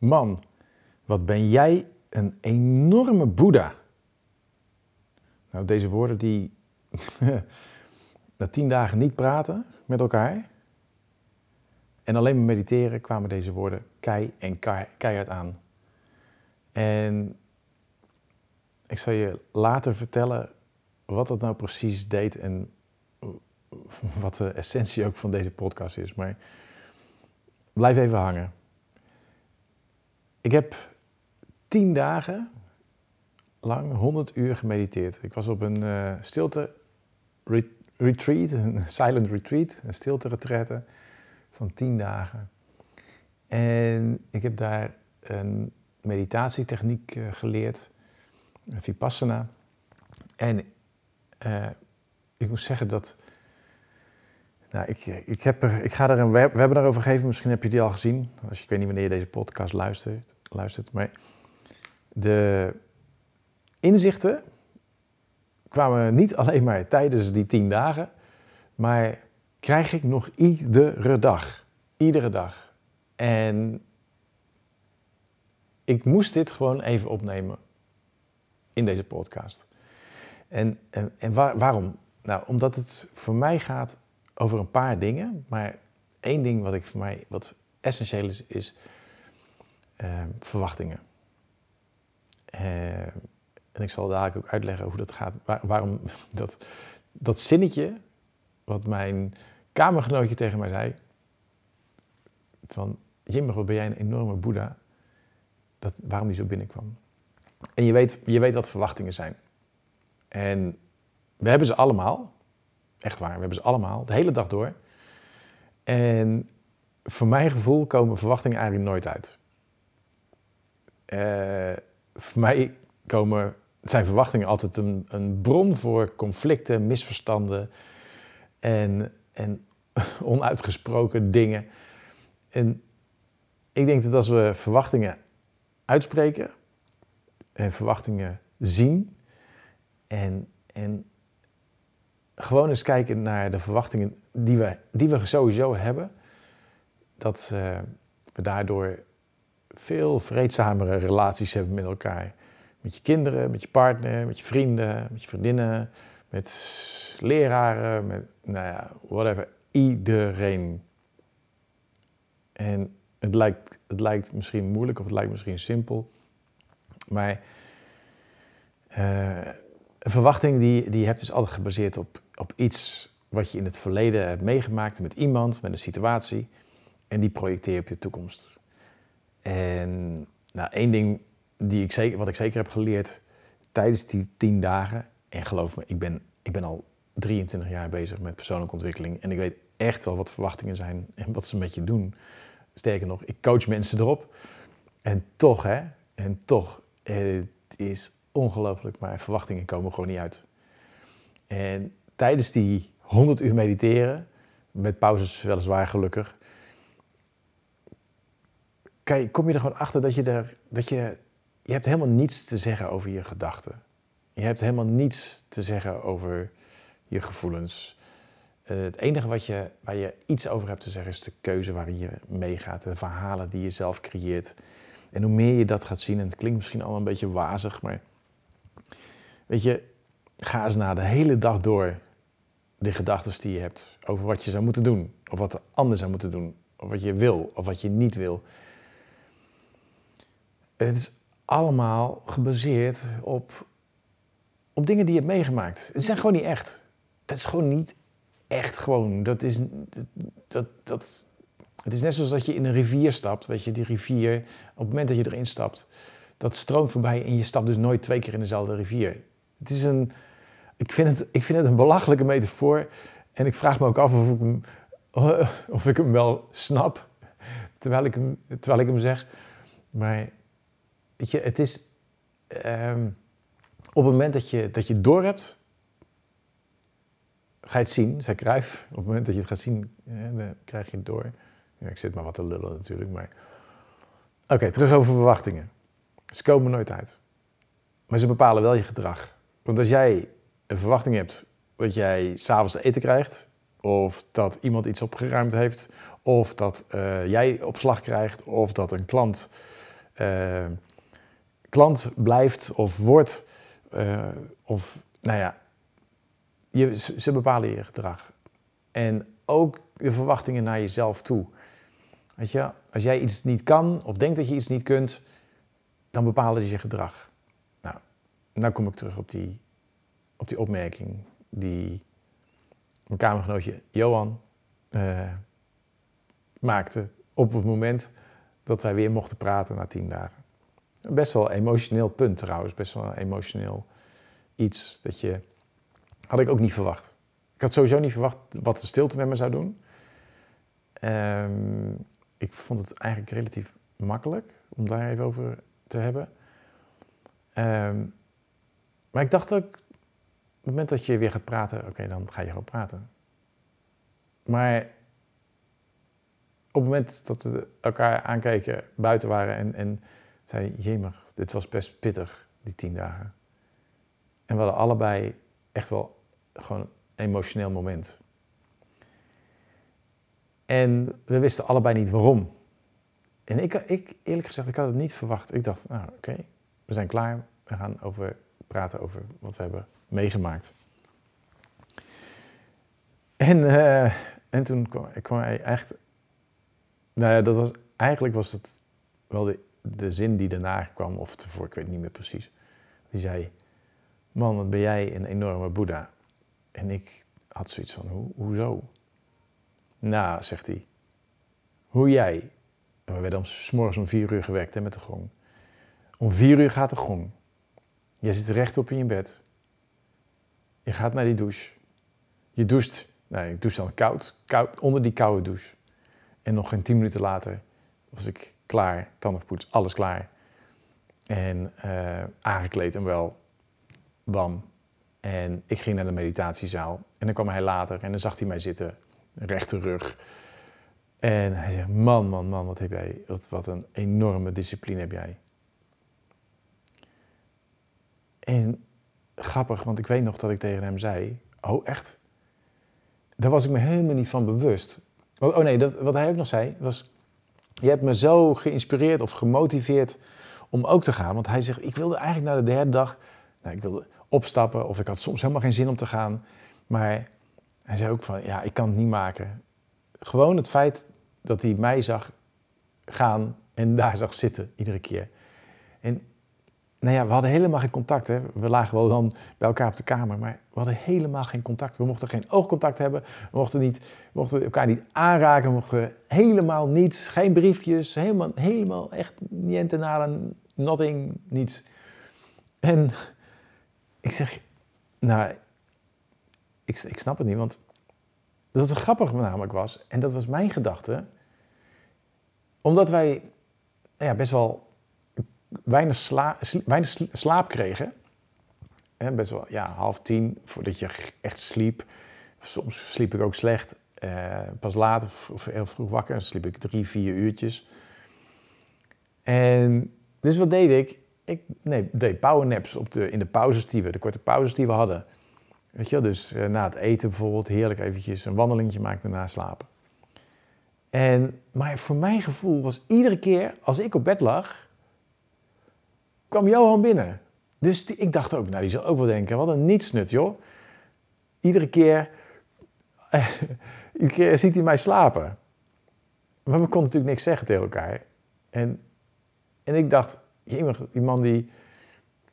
Man, wat ben jij een enorme Boeddha. Nou, deze woorden die na tien dagen niet praten met elkaar en alleen maar mediteren, kwamen deze woorden kei en keihard aan. En ik zal je later vertellen wat dat nou precies deed en wat de essentie ook van deze podcast is. Maar blijf even hangen. Ik heb tien dagen lang 100 uur gemediteerd. Ik was op een uh, stilte retreat, een silent retreat, een stilte retraite van tien dagen. En ik heb daar een meditatietechniek uh, geleerd, Vipassana. En uh, ik moet zeggen dat. Nou, ik, ik, heb er, ik ga er een web, webinar over geven. Misschien heb je die al gezien. Als je, ik weet niet wanneer je deze podcast luistert. luistert maar de inzichten kwamen niet alleen maar tijdens die tien dagen, maar krijg ik nog iedere dag. Iedere dag. En ik moest dit gewoon even opnemen in deze podcast. En, en, en waarom? Nou, omdat het voor mij gaat over een paar dingen, maar één ding wat ik voor mij wat essentieel is, is uh, verwachtingen. Uh, en ik zal dadelijk ook uitleggen hoe dat gaat. waarom dat, dat zinnetje, wat mijn kamergenootje tegen mij zei, van Jimmer, wat ben jij een enorme boeddha, dat, waarom die zo binnenkwam. En je weet, je weet wat verwachtingen zijn. En we hebben ze allemaal. Echt waar, we hebben ze allemaal, de hele dag door. En voor mijn gevoel komen verwachtingen eigenlijk nooit uit. Uh, voor mij komen, zijn verwachtingen altijd een, een bron voor conflicten, misverstanden en, en onuitgesproken dingen. En ik denk dat als we verwachtingen uitspreken en verwachtingen zien en, en gewoon eens kijken naar de verwachtingen die we, die we sowieso hebben, dat uh, we daardoor veel vreedzamere relaties hebben met elkaar. Met je kinderen, met je partner, met je vrienden, met je vriendinnen, met leraren, met, nou ja, whatever. Iedereen. En het lijkt, het lijkt misschien moeilijk of het lijkt misschien simpel. Maar uh, een verwachting die, die je hebt is altijd gebaseerd op, op iets wat je in het verleden hebt meegemaakt met iemand, met een situatie. En die projecteer je op de toekomst. En nou, één ding die ik zeker, wat ik zeker heb geleerd tijdens die tien dagen, en geloof me, ik ben, ik ben al 23 jaar bezig met persoonlijke ontwikkeling en ik weet echt wel wat verwachtingen zijn en wat ze met je doen. Sterker nog, ik coach mensen erop. En toch, hè, en toch, het is ongelooflijk, maar verwachtingen komen gewoon niet uit. En tijdens die 100 uur mediteren, met pauzes weliswaar gelukkig, kom je er gewoon achter dat je, er, dat je, je hebt helemaal niets te zeggen over je gedachten. Je hebt helemaal niets te zeggen over je gevoelens. Uh, het enige wat je, waar je iets over hebt te zeggen is de keuze waarin je meegaat. De verhalen die je zelf creëert. En hoe meer je dat gaat zien, en het klinkt misschien allemaal een beetje wazig, maar weet je, ga eens na de hele dag door de gedachten die je hebt over wat je zou moeten doen, of wat de ander zou moeten doen, of wat je wil, of wat je niet wil. Het is allemaal gebaseerd op, op dingen die je hebt meegemaakt. Het zijn gewoon niet echt. Dat is gewoon niet echt gewoon. Dat is, dat, dat, het is net zoals dat je in een rivier stapt. Weet je, die rivier, op het moment dat je erin stapt, dat stroomt voorbij en je stapt dus nooit twee keer in dezelfde rivier. Het is een, ik vind het, ik vind het een belachelijke metafoor. En ik vraag me ook af of ik hem, of ik hem wel snap terwijl ik hem, terwijl ik hem zeg. Maar weet je, het is ehm, op het moment dat je, dat je door hebt, ga je het zien, zei Cruijff. Op het moment dat je het gaat zien, dan krijg je het door. Ja, ik zit maar wat te lullen natuurlijk, maar... Oké, terug over verwachtingen. Ze komen nooit uit. Maar ze bepalen wel je gedrag. Want als jij een verwachting hebt dat jij s'avonds eten krijgt, of dat iemand iets opgeruimd heeft, of dat uh, jij opslag krijgt, of dat een klant eh, klant blijft of wordt. eh, of, nou ja, je, ze bepalen je gedrag. En ook de verwachtingen naar jezelf toe. Weet je, als jij iets niet kan of denkt dat je iets niet kunt, dan bepalen ze je gedrag. Nou, kom ik terug op die, op die opmerking die mijn kamergenootje Johan eh, maakte op het moment dat wij weer mochten praten na tien dagen. Best wel een emotioneel punt trouwens, best wel een emotioneel iets dat je, had ik ook niet verwacht. Ik had sowieso niet verwacht wat de stilte met me zou doen. Ehm, ik vond het eigenlijk relatief makkelijk om daar even over te hebben. Ehm, maar ik dacht ook, op het moment dat je weer gaat praten, oké, dan ga je gewoon praten. Maar op het moment dat we elkaar aankeken, buiten waren en, en zei, jemig, dit was best pittig, die tien dagen. En we hadden allebei echt wel gewoon een emotioneel moment. En we wisten allebei niet waarom. En ik, ik eerlijk gezegd, ik had het niet verwacht. Ik dacht, nou oké, we zijn klaar. We gaan over praten over wat we hebben meegemaakt. En, eh, en toen kwam, kwam hij echt... Nou ja, dat was, eigenlijk was het wel de, de zin die daarna kwam, of tevoren, ik weet niet meer precies. Die zei, man, wat ben jij een enorme boeddha. En ik had zoiets van, Ho, hoezo? Nou, zegt hij, hoe jij... En we werden om, 's morgens om vier uur gewekt hè, met de gong. Om vier uur gaat de gong. Je zit rechtop in je bed. Je gaat naar die douche. Je doucht. Nee, ik douche dan koud, koud. Onder die koude douche. En nog geen tien minuten later was ik klaar. Tanden gepoetst, alles klaar. En eh, aangekleed en wel. Bam. En ik ging naar de meditatiezaal. En dan kwam hij later en dan zag hij mij zitten. Rechte rug. En hij zegt, man, man, man, wat heb jij, wat, wat een enorme discipline heb jij. En grappig, want ik weet nog dat ik tegen hem zei, oh echt? Daar was ik me helemaal niet van bewust. Oh nee, dat, wat hij ook nog zei was, je hebt me zo geïnspireerd of gemotiveerd om ook te gaan. Want hij zegt, ik wilde eigenlijk na de derde dag, nou, ik wilde opstappen of ik had soms helemaal geen zin om te gaan. Maar hij zei ook van, ja, ik kan het niet maken. Gewoon het feit dat hij mij zag gaan en daar zag zitten iedere keer. En nou ja, we hadden helemaal geen contact. Hè. We lagen wel dan bij elkaar op de kamer, maar we hadden helemaal geen contact. We mochten geen oogcontact hebben. We mochten, niet, mochten elkaar niet aanraken. Mochten helemaal niets. Geen briefjes. Helemaal, helemaal echt niente nada, nothing, niets. En ik zeg, nou, ik, ik snap het niet, want dat het grappig namelijk was, en dat was mijn gedachte, omdat wij nou ja, best wel weinig, slaap kregen. Hè, best wel ja, half tien voordat je echt sliep. Soms sliep ik ook slecht. Eh, pas later of, heel vroeg wakker. Sliep ik drie, vier uurtjes. En dus wat deed ik? Ik nee, deed powernaps op de, in de pauzes die we, de korte pauzes die we hadden. Weet je wel, dus eh, na het eten bijvoorbeeld heerlijk eventjes een wandelingetje maken daarna slapen. En, maar voor mijn gevoel was iedere keer als ik op bed lag, kwam Johan binnen. Dus ik dacht ook, nou die zal ook wel denken, wat een nietsnut joh. Iedere keer, iedere keer ziet hij mij slapen. Maar we konden natuurlijk niks zeggen tegen elkaar. En, en ik dacht, die man die,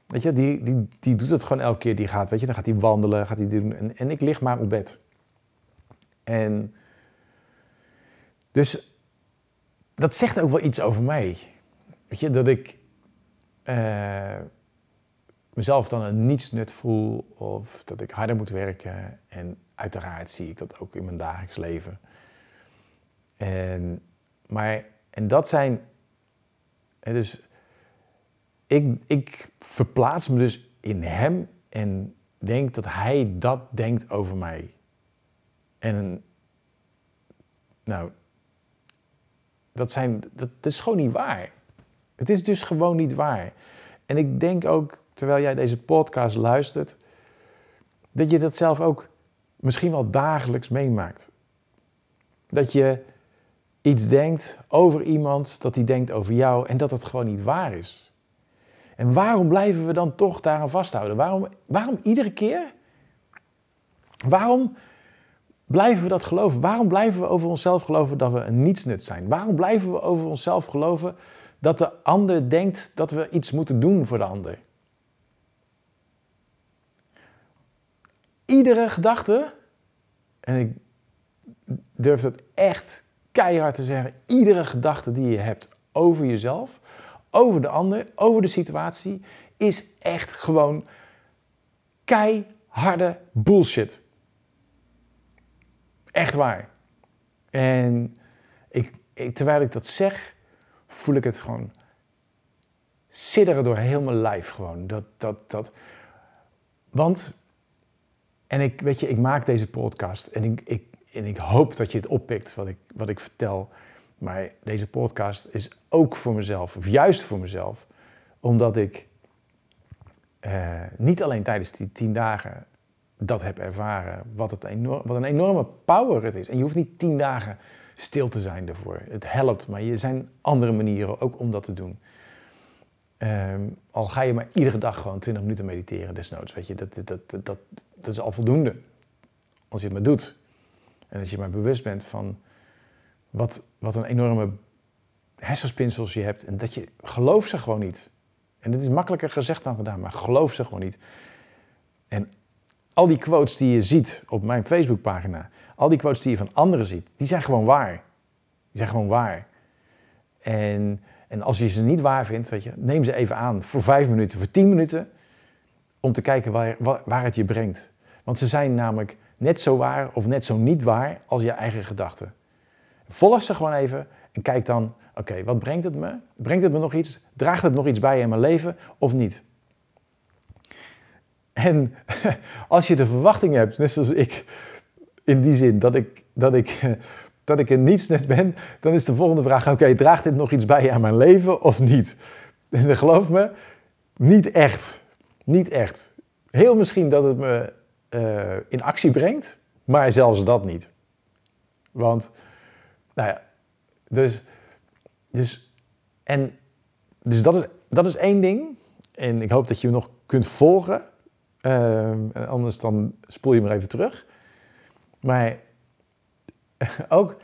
weet je, die, die, die doet het gewoon elke keer. Die gaat, weet je, dan gaat hij wandelen, gaat hij doen. En, en ik lig maar op bed. En dus dat zegt ook wel iets over mij. Weet je, dat ik eh, mezelf dan een nietsnut voel of dat ik harder moet werken. En uiteraard zie ik dat ook in mijn dagelijks leven. En, maar, en dat zijn. Dus ik, ik verplaats me dus in hem en denk dat hij dat denkt over mij. En nou, dat, zijn, dat is gewoon niet waar. Het is dus gewoon niet waar. En ik denk ook, terwijl jij deze podcast luistert, dat je dat zelf ook misschien wel dagelijks meemaakt. Dat je iets denkt over iemand, dat hij denkt over jou en dat het gewoon niet waar is. En waarom blijven we dan toch daaraan vasthouden? Waarom, waarom iedere keer? Waarom blijven we dat geloven? Waarom blijven we over onszelf geloven dat we een nietsnut zijn? Waarom blijven we over onszelf geloven dat de ander denkt dat we iets moeten doen voor de ander? Iedere gedachte, en ik durf dat echt keihard te zeggen, iedere gedachte die je hebt over jezelf, over de ander, over de situatie, is echt gewoon keiharde bullshit. Echt waar. En ik, terwijl ik dat zeg, voel ik het gewoon sidderen door heel mijn lijf gewoon. Dat, dat, dat. Want, en ik, weet je, ik maak deze podcast en ik, ik, en ik hoop dat je het oppikt wat ik, wat ik vertel. Maar deze podcast is ook voor mezelf, of juist voor mezelf, omdat ik eh, niet alleen tijdens die tien dagen dat heb ervaren, wat, het enorm, wat een enorme power het is. En je hoeft niet tien dagen stil te zijn daarvoor. Het helpt, maar er zijn andere manieren ook om dat te doen. Ehm, al ga je maar iedere dag gewoon 20 minuten mediteren, desnoods. Weet je, dat, dat, dat, dat, dat is al voldoende. Als je het maar doet. En als je maar bewust bent van wat, wat een enorme hersenspinsels je hebt. En dat je geloof ze gewoon niet. En dit is makkelijker gezegd dan gedaan, maar geloof ze gewoon niet. En al die quotes die je ziet op mijn Facebookpagina, al die quotes die je van anderen ziet, die zijn gewoon waar. Die zijn gewoon waar. En, en als je ze niet waar vindt, weet je, neem ze even aan voor vijf minuten, voor tien minuten, om te kijken waar, waar het je brengt. Want ze zijn namelijk net zo waar of net zo niet waar als je eigen gedachten. Volg ze gewoon even en kijk dan, oké, wat brengt het me? Brengt het me nog iets? Draagt het nog iets bij in mijn leven of niet? En als je de verwachting hebt, net zoals ik, in die zin dat ik, dat ik, dat ik een nietsnut ben, dan is de volgende vraag: oké, draagt dit nog iets bij aan mijn leven of niet? En geloof me, niet echt. Niet echt. Heel misschien dat het me uh, in actie brengt, maar zelfs dat niet. Want, nou ja, dus, dus, en, dus dat, is, dat is één ding. En ik hoop dat je me nog kunt volgen. Uh, anders dan spoel je maar even terug. Maar ook,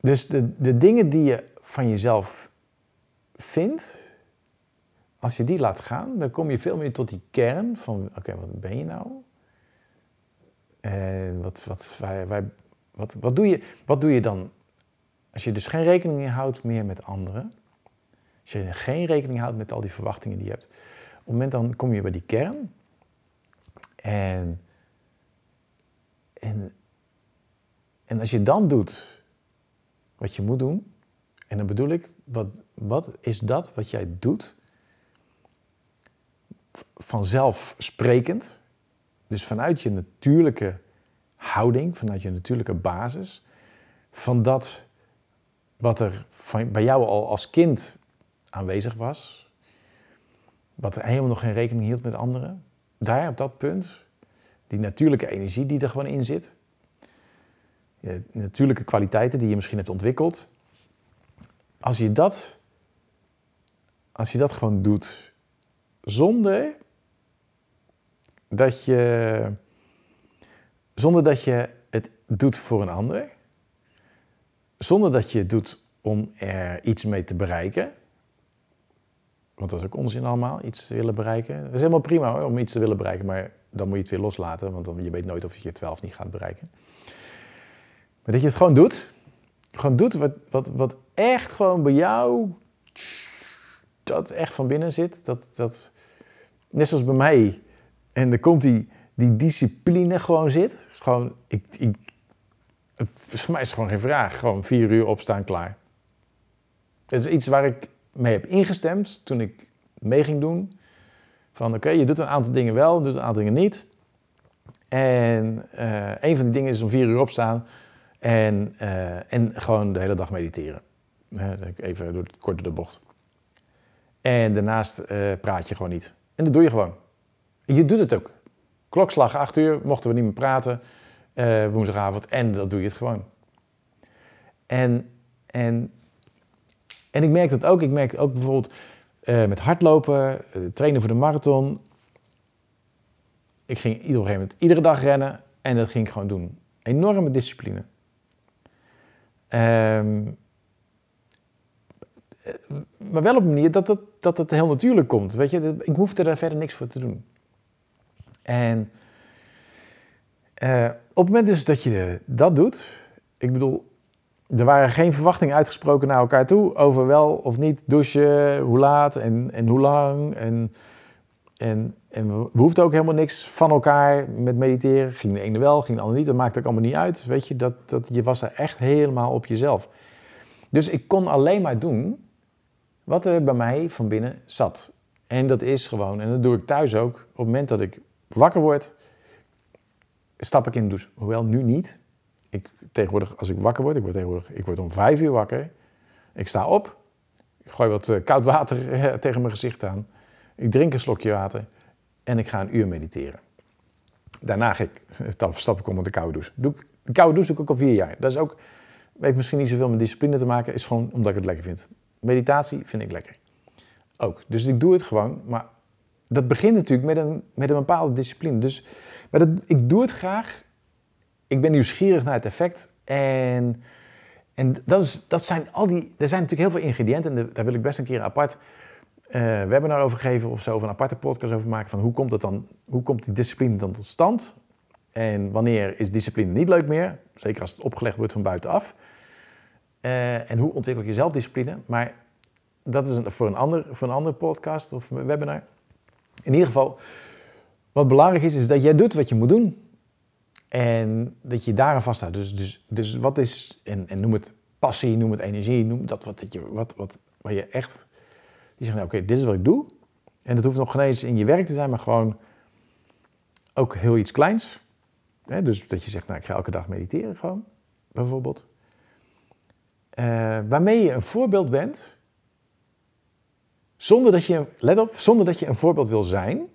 dus de, de dingen die je van jezelf vindt, als je die laat gaan, dan kom je veel meer tot die kern van, oké, wat ben je nou? En wat, wat, wij, wij, wat, wat, doe je, wat doe je dan als je dus geen rekening houdt meer met anderen? Als je geen rekening houdt met al die verwachtingen die je hebt. Op het moment dan kom je bij die kern. En, en, en als je dan doet wat je moet doen. En dan bedoel ik, wat, wat is dat wat jij doet? Vanzelfsprekend. Dus vanuit je natuurlijke houding, vanuit je natuurlijke basis, van dat wat er van, bij jou al als kind aanwezig was, wat er helemaal nog geen rekening hield met anderen, daar op dat punt, die natuurlijke energie die er gewoon in zit, natuurlijke kwaliteiten die je misschien hebt ontwikkeld, als je dat, als je dat gewoon doet zonder dat je, zonder dat je het doet voor een ander, zonder dat je het doet om er iets mee te bereiken, want dat is ook onzin allemaal, iets willen bereiken. Dat is helemaal prima hoor, om iets te willen bereiken, maar dan moet je het weer loslaten, want dan, je weet nooit of je het 12 niet gaat bereiken. Maar dat je het gewoon doet, gewoon doet wat, wat, wat echt gewoon bij jou, dat echt van binnen zit, dat, dat, net zoals bij mij, en er komt die, die discipline gewoon zit. Gewoon, ik, ik, voor mij is het gewoon geen vraag. Gewoon vier uur opstaan, klaar. Het is iets waar ik mee heb ingestemd toen ik mee ging doen. Van oké, je doet een aantal dingen wel, doet een aantal dingen niet. En uh, een van die dingen is om vier uur opstaan en, uh, en gewoon de hele dag mediteren. Even door, kort door de bocht. En daarnaast uh, praat je gewoon niet. En dat doe je gewoon. Je doet het ook. Klokslag 8 uur, mochten we niet meer praten, woensdagavond. En dat doe je het gewoon. En, en, en ik merk dat ook. Ik merk ook bijvoorbeeld uh, met hardlopen, uh, trainen voor de marathon. Ik ging ieder, moment, iedere dag rennen en dat ging ik gewoon doen. Enorme discipline. Um, maar wel op een manier dat het, dat het heel natuurlijk komt. Weet je, ik hoefde er verder niks voor te doen. En op het moment dus dat je dat doet, ik bedoel, er waren geen verwachtingen uitgesproken naar elkaar toe over wel of niet douchen, hoe laat en, en hoe lang. En, en, en we hoefden ook helemaal niks van elkaar met mediteren. Ging de ene wel, ging de ander niet. Dat maakte ook allemaal niet uit. Weet je, dat, dat, je was er echt helemaal op jezelf. Dus ik kon alleen maar doen wat er bij mij van binnen zat. En dat is gewoon, en dat doe ik thuis ook, op het moment dat ik wakker word, stap ik in de douche. Hoewel nu niet. Ik, tegenwoordig, als ik wakker word, ik word tegenwoordig ik word om vijf uur wakker. Ik sta op, ik gooi wat eh, koud water tegen mijn gezicht aan. Ik drink een slokje water en ik ga een uur mediteren. Daarna ga ik, stap ik onder de koude douche. Doe, de koude douche doe ik ook al vier jaar. Dat is ook, heeft misschien niet zoveel met discipline te maken, is gewoon omdat ik het lekker vind. Meditatie vind ik lekker. Ook. Dus ik doe het gewoon, maar dat begint natuurlijk met een, met een bepaalde discipline. Dus maar dat, ik doe het graag. Ik ben nieuwsgierig naar het effect. En, en dat, is, dat zijn al die. Er zijn natuurlijk heel veel ingrediënten. En daar wil ik best een keer apart uh, webinar over geven of zo. Of een aparte podcast over maken. Van hoe komt, het dan, hoe komt die discipline dan tot stand? En wanneer is discipline niet leuk meer? Zeker als het opgelegd wordt van buitenaf. Uh, en hoe ontwikkel je zelfdiscipline? Maar dat is voor, een ander, voor een andere podcast of webinar. In ieder geval, wat belangrijk is, is dat jij doet wat je moet doen. En dat je daaraan vasthoudt. Dus, dus, dus wat is, en, en noem het passie, noem het energie, noem dat wat, dat je, wat, wat, waar je echt, die zegt, nou, oké, dit is wat ik doe. En dat hoeft nog geen eens in je werk te zijn, maar gewoon ook heel iets kleins. dus dat je zegt, nou, ik ga elke dag mediteren gewoon, bijvoorbeeld. Uh, waarmee je een voorbeeld bent, zonder dat je, let op, zonder dat je een voorbeeld wil zijn,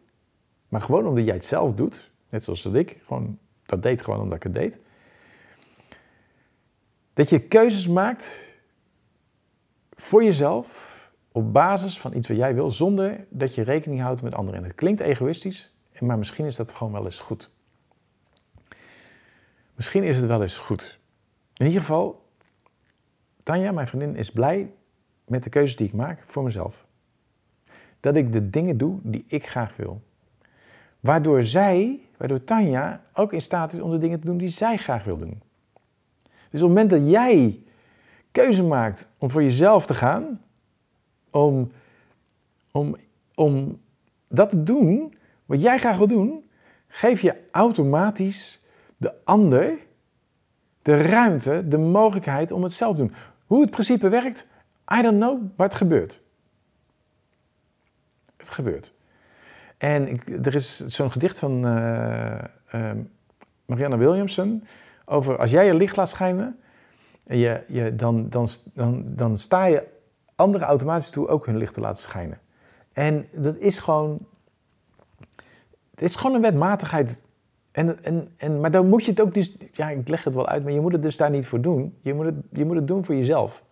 maar gewoon omdat jij het zelf doet, net zoals dat ik, gewoon, dat deed gewoon omdat ik het deed. Dat je keuzes maakt voor jezelf op basis van iets wat jij wil, zonder dat je rekening houdt met anderen. En het klinkt egoïstisch, maar misschien is dat gewoon wel eens goed. Misschien is het wel eens goed. In ieder geval, Tanja, mijn vriendin, is blij met de keuzes die ik maak voor mezelf. Dat ik de dingen doe die ik graag wil. Waardoor zij, waardoor Tanja ook in staat is om de dingen te doen die zij graag wil doen. Dus op het moment dat jij keuze maakt om voor jezelf te gaan, om, om, om dat te doen wat jij graag wil doen, geef je automatisch de ander de ruimte, de mogelijkheid om het zelf te doen. Hoe het principe werkt, I don't know, maar het gebeurt. Het gebeurt. En er is zo'n gedicht van uh, uh, Marianne Williamson over als jij je licht laat schijnen, je, je, dan, dan, dan, dan sta je anderen automatisch toe ook hun licht te laten schijnen. En dat is gewoon, het is gewoon een wetmatigheid. En, en, en, maar dan moet je het ook dus, ja, ik leg het wel uit, maar je moet het dus daar niet voor doen. Je moet het, je moet het doen voor jezelf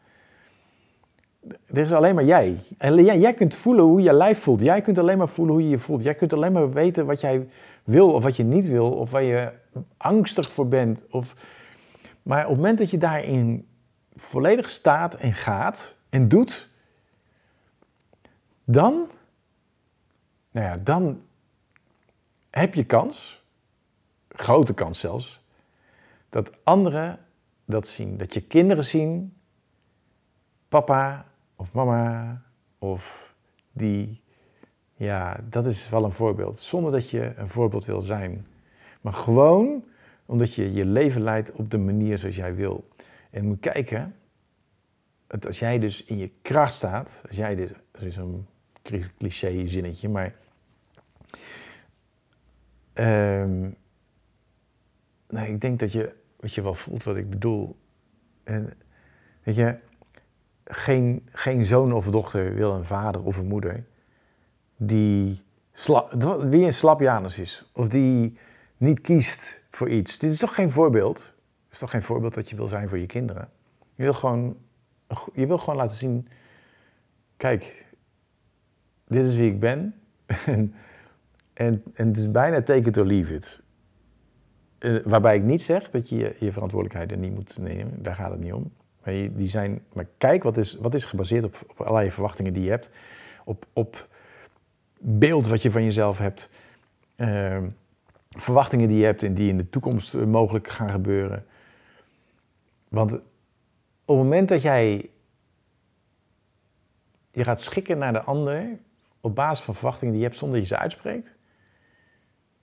er is alleen maar jij. En jij. Jij kunt voelen hoe je lijf voelt. Jij kunt alleen maar voelen hoe je je voelt. Jij kunt alleen maar weten wat jij wil of wat je niet wil. Of waar je angstig voor bent. Of... Maar op het moment dat je daarin volledig staat en gaat en doet, dan, nou ja, dan heb je kans, grote kans zelfs, dat anderen dat zien. Dat je kinderen zien, papa of mama of die, ja, dat is wel een voorbeeld. Zonder dat je een voorbeeld wil zijn. Maar gewoon omdat je je leven leidt op de manier zoals jij wil. En moet kijken, als jij dus in je kracht staat, als jij dus, dat is een cliché zinnetje, maar um, nou, ik denk dat je, wat je wel voelt wat ik bedoel. En weet je, geen, geen zoon of dochter wil een vader of een moeder die wie een slapjanus is. Of die niet kiest voor iets. Dit is toch geen voorbeeld? Het is toch geen voorbeeld dat je wil zijn voor je kinderen? Je wil gewoon, je wil gewoon laten zien, kijk, dit is wie ik ben. en, en, en het is bijna take it or leave it. Uh, waarbij ik niet zeg dat je je verantwoordelijkheid er niet moet nemen. Daar gaat het niet om. Maar, die zijn, maar kijk, wat is, wat is gebaseerd op, op allerlei verwachtingen die je hebt. Op, op beeld wat je van jezelf hebt. Uh, verwachtingen die je hebt en die in de toekomst eh, mogelijk gaan gebeuren. Want op het moment dat jij je gaat schikken naar de ander op basis van verwachtingen die je hebt zonder dat je ze uitspreekt,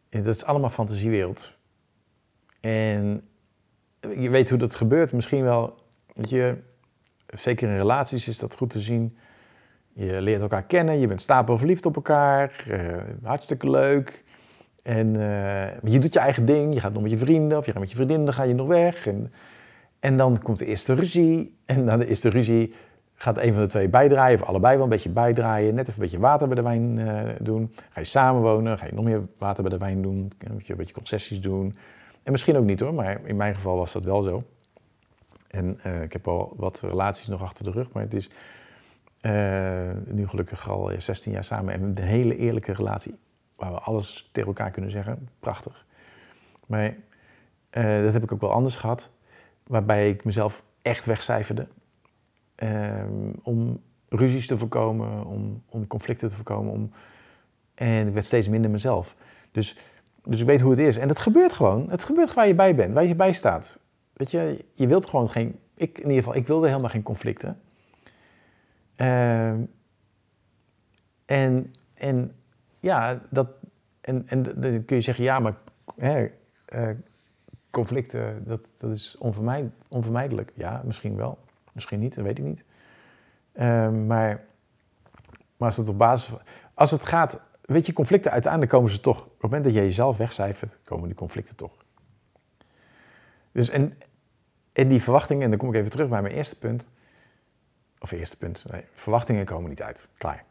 dat is allemaal fantasiewereld. En je weet hoe dat gebeurt, misschien wel, je, zeker in relaties is dat goed te zien. Je leert elkaar kennen, je bent stapel verliefd op elkaar, uh, hartstikke leuk. En uh, je doet je eigen ding, je gaat nog met je vrienden of je gaat met je vriendinnen, dan ga je nog weg. En, en dan komt de eerste ruzie. En na de eerste ruzie gaat een van de twee bijdraaien, of allebei wel een beetje bijdraaien. Net even een beetje water bij de wijn uh, doen. Ga je samenwonen, ga je nog meer water bij de wijn doen. Moet je een beetje concessies doen. En misschien ook niet hoor, maar in mijn geval was dat wel zo. En uh, ik heb al wat relaties nog achter de rug, maar het is nu gelukkig al 16 jaar samen en een hele eerlijke relatie waar we alles tegen elkaar kunnen zeggen. Prachtig. Maar dat heb ik ook wel anders gehad, waarbij ik mezelf echt wegcijferde. Om ruzies te voorkomen, om, om conflicten te voorkomen. Om, en ik werd steeds minder mezelf. Dus, dus ik weet hoe het is. En het gebeurt gewoon. Het gebeurt waar je bij bent, waar je bij staat. Weet je, je wilt gewoon geen... Ik in ieder geval, ik wilde helemaal geen conflicten. Uh, en, en ja, dat, en, en dan kun je zeggen, ja, maar hè, uh, conflicten, dat, dat is onvermijd, onvermijdelijk. Ja, misschien wel, misschien niet, dat weet ik niet. Uh, maar, maar als het op basis van, als het gaat, weet je, conflicten uiteindelijk komen ze toch. Op het moment dat je jezelf wegcijfert, komen die conflicten toch. Dus en, en die verwachtingen, en dan kom ik even terug bij mijn eerste punt. Of eerste punt, nee, verwachtingen komen niet uit. Klaar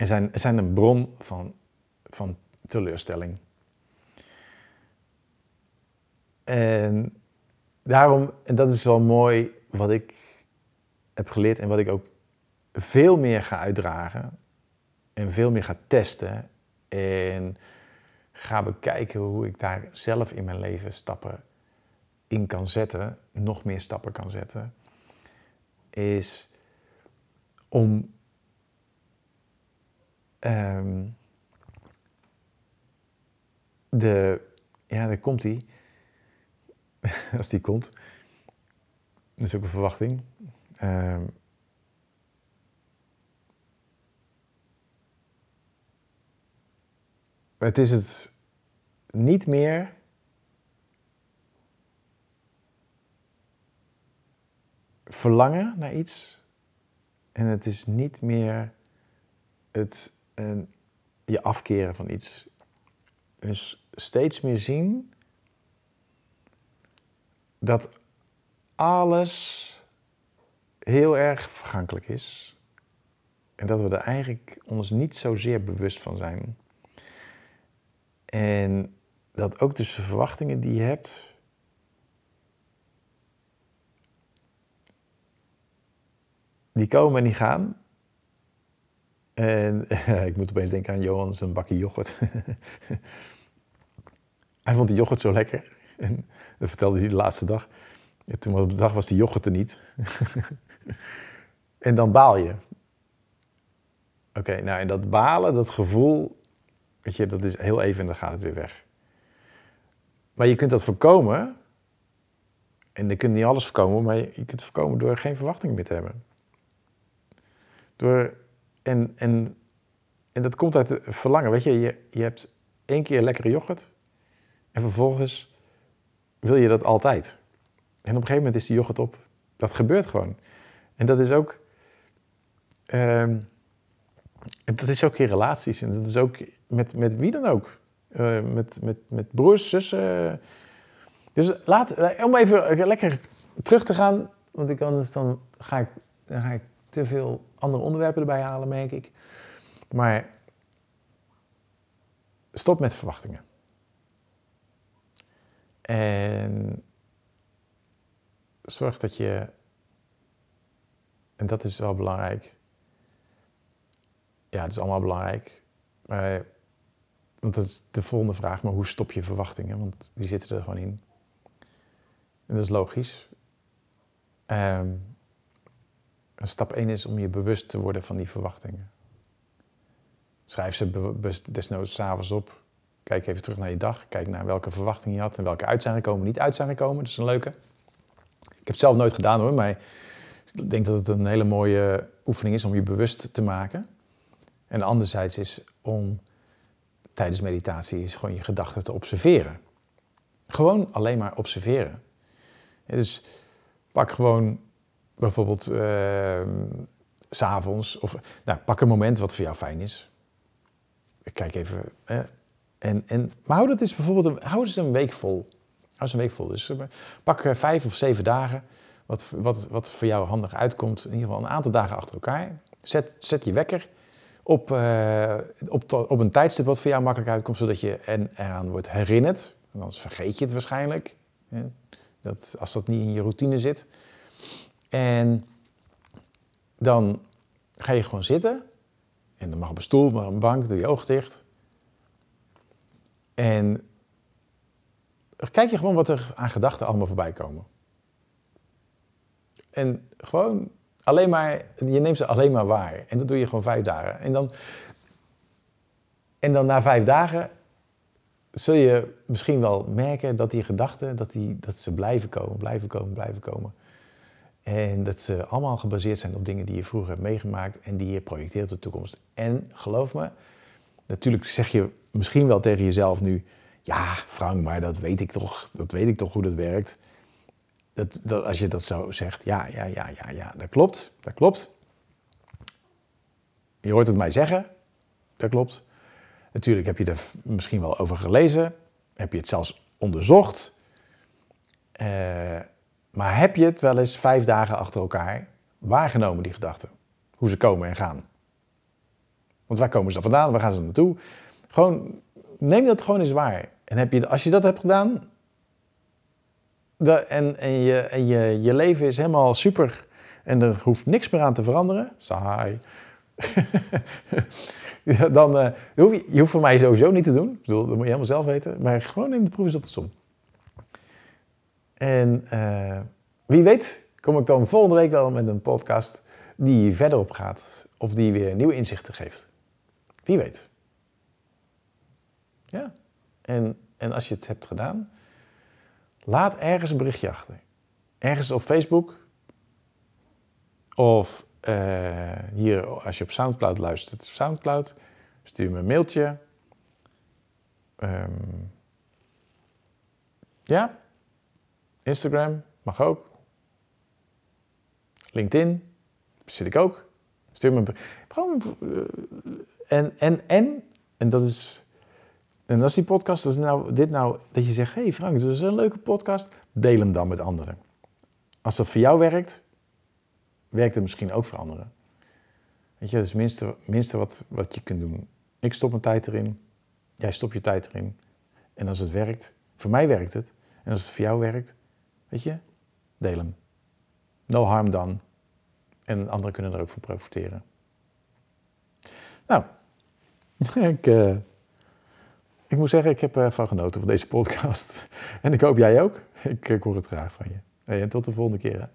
en zijn, zijn een bron van, van teleurstelling. En daarom, en dat is wel mooi wat ik heb geleerd en wat ik ook veel meer ga uitdragen en veel meer ga testen en ga bekijken hoe ik daar zelf in mijn leven stappen in kan zetten, nog meer stappen kan zetten, is om Um, de, ja, daar komt hij. Als die komt. Dat is ook een verwachting. Um, het is het niet meer verlangen naar iets. En het is niet meer het je afkeren van iets. Dus steeds meer zien dat alles heel erg vergankelijk is. En dat we er eigenlijk ons niet zozeer bewust van zijn. En dat ook dus de verwachtingen die je hebt, die komen en die gaan. En ik moet opeens denken aan Johan zijn bakje yoghurt. hij vond die yoghurt zo lekker. En dat vertelde hij de laatste dag. Ja, toen op de dag was die yoghurt er niet. en dan baal je. Oké, nou en dat balen, dat gevoel, weet je, dat is heel even en dan gaat het weer weg. Maar je kunt dat voorkomen. En je kunt niet alles voorkomen, maar je, kunt het voorkomen door geen verwachting meer te hebben. Door en, en, en dat komt uit het verlangen. Weet je, je, je hebt één keer lekkere yoghurt en vervolgens wil je dat altijd. En op een gegeven moment is die yoghurt op. Dat gebeurt gewoon. En dat is ook. Um, dat is ook in relaties en dat is ook met, met wie dan ook. Uh, met, met, met broers, zussen. Dus laat, eh, om even lekker terug te gaan, want anders dan ga ik, dan ga ik te veel andere onderwerpen erbij halen, merk ik. Maar stop met verwachtingen. En zorg dat je en dat is wel belangrijk. Ja, het is allemaal belangrijk. Maar, want dat is de volgende vraag, maar hoe stop je verwachtingen? Want die zitten er gewoon in. En dat is logisch. Um, stap 1 is om je bewust te worden van die verwachtingen. Schrijf ze desnoods s'avonds op. Kijk even terug naar je dag. Kijk naar welke verwachtingen je had en welke uit zijn gekomen, niet uit zijn gekomen. Dat is een leuke. Ik heb het zelf nooit gedaan hoor, maar ik denk dat het een hele mooie oefening is om je bewust te maken. En anderzijds is om tijdens meditatie gewoon je gedachten te observeren. Gewoon alleen maar observeren. dus pak gewoon bijvoorbeeld uh, s'avonds of nou, pak een moment wat voor jou fijn is. Kijk even. en, en, maar hou dat eens bijvoorbeeld een, eens een week vol. Hou eens een week vol. Dus eh, pak uh, vijf of zeven dagen. Wat, wat, wat voor jou handig uitkomt. In ieder geval een aantal dagen achter elkaar. Zet, zet je wekker op, uh, op, op een tijdstip wat voor jou makkelijk uitkomt. Zodat je en eraan wordt herinnerd. Anders vergeet je het waarschijnlijk. Dat, als dat niet in je routine zit. En dan ga je gewoon zitten. En dan mag op een stoel, maar op een bank, doe je oog dicht. En kijk je gewoon wat er aan gedachten allemaal voorbij komen. En gewoon alleen maar, je neemt ze alleen maar waar. En dat doe je gewoon vijf dagen. En dan, en dan na vijf dagen zul je misschien wel merken dat die gedachten, dat, die, dat ze blijven komen, blijven komen, blijven komen. En dat ze allemaal gebaseerd zijn op dingen die je vroeger hebt meegemaakt en die je projecteert op de toekomst. En geloof me, natuurlijk zeg je misschien wel tegen jezelf nu, ja Frank, maar dat weet ik toch, dat weet ik toch hoe dat werkt. Dat, dat, als je dat zo zegt, ja, ja, ja, ja, ja, dat klopt, dat klopt. Je hoort het mij zeggen, dat klopt. Natuurlijk heb je er misschien wel over gelezen, heb je het zelfs onderzocht. Uh, maar heb je het wel eens vijf dagen achter elkaar waargenomen, die gedachten? Hoe ze komen en gaan? Want waar komen ze vandaan? Waar gaan ze naartoe? Gewoon, neem dat gewoon eens waar. En heb je, als je dat hebt gedaan, en, en, je, en je, je leven is helemaal super en er hoeft niks meer aan te veranderen, saai, dan uh, hoef je, je hoeft voor mij sowieso niet te doen. Ik bedoel, dat moet je helemaal zelf weten. Maar gewoon neem de proef eens op de som. En uh, wie weet kom ik dan volgende week wel met een podcast die verder op gaat. Of die weer nieuwe inzichten geeft. Wie weet. Ja. En, en als je het hebt gedaan, laat ergens een berichtje achter. Ergens op Facebook. Of uh, hier, als je op Soundcloud luistert, Soundcloud. Stuur me een mailtje. Um, ja, Instagram mag ook. LinkedIn zit ik ook. Stuur me gewoon eh, en en en en dat is en als die podcast, is nou dit nou dat je zegt, hey Frank, dat is een leuke podcast, deel hem dan met anderen. Als dat voor jou werkt, werkt het misschien ook voor anderen. Weet je, dat is het minste, minste wat, wat je kunt doen. Ik stop mijn tijd erin, jij stopt je tijd erin. En als het werkt, voor mij werkt het. En als het voor jou werkt, Weet je, deel hem. No harm done. En anderen kunnen er ook van profiteren. Nou, ik, uh, ik moet zeggen, ik heb ervan genoten van deze podcast. En ik hoop jij ook. Ik, ik hoor het graag van je. en tot de volgende keer.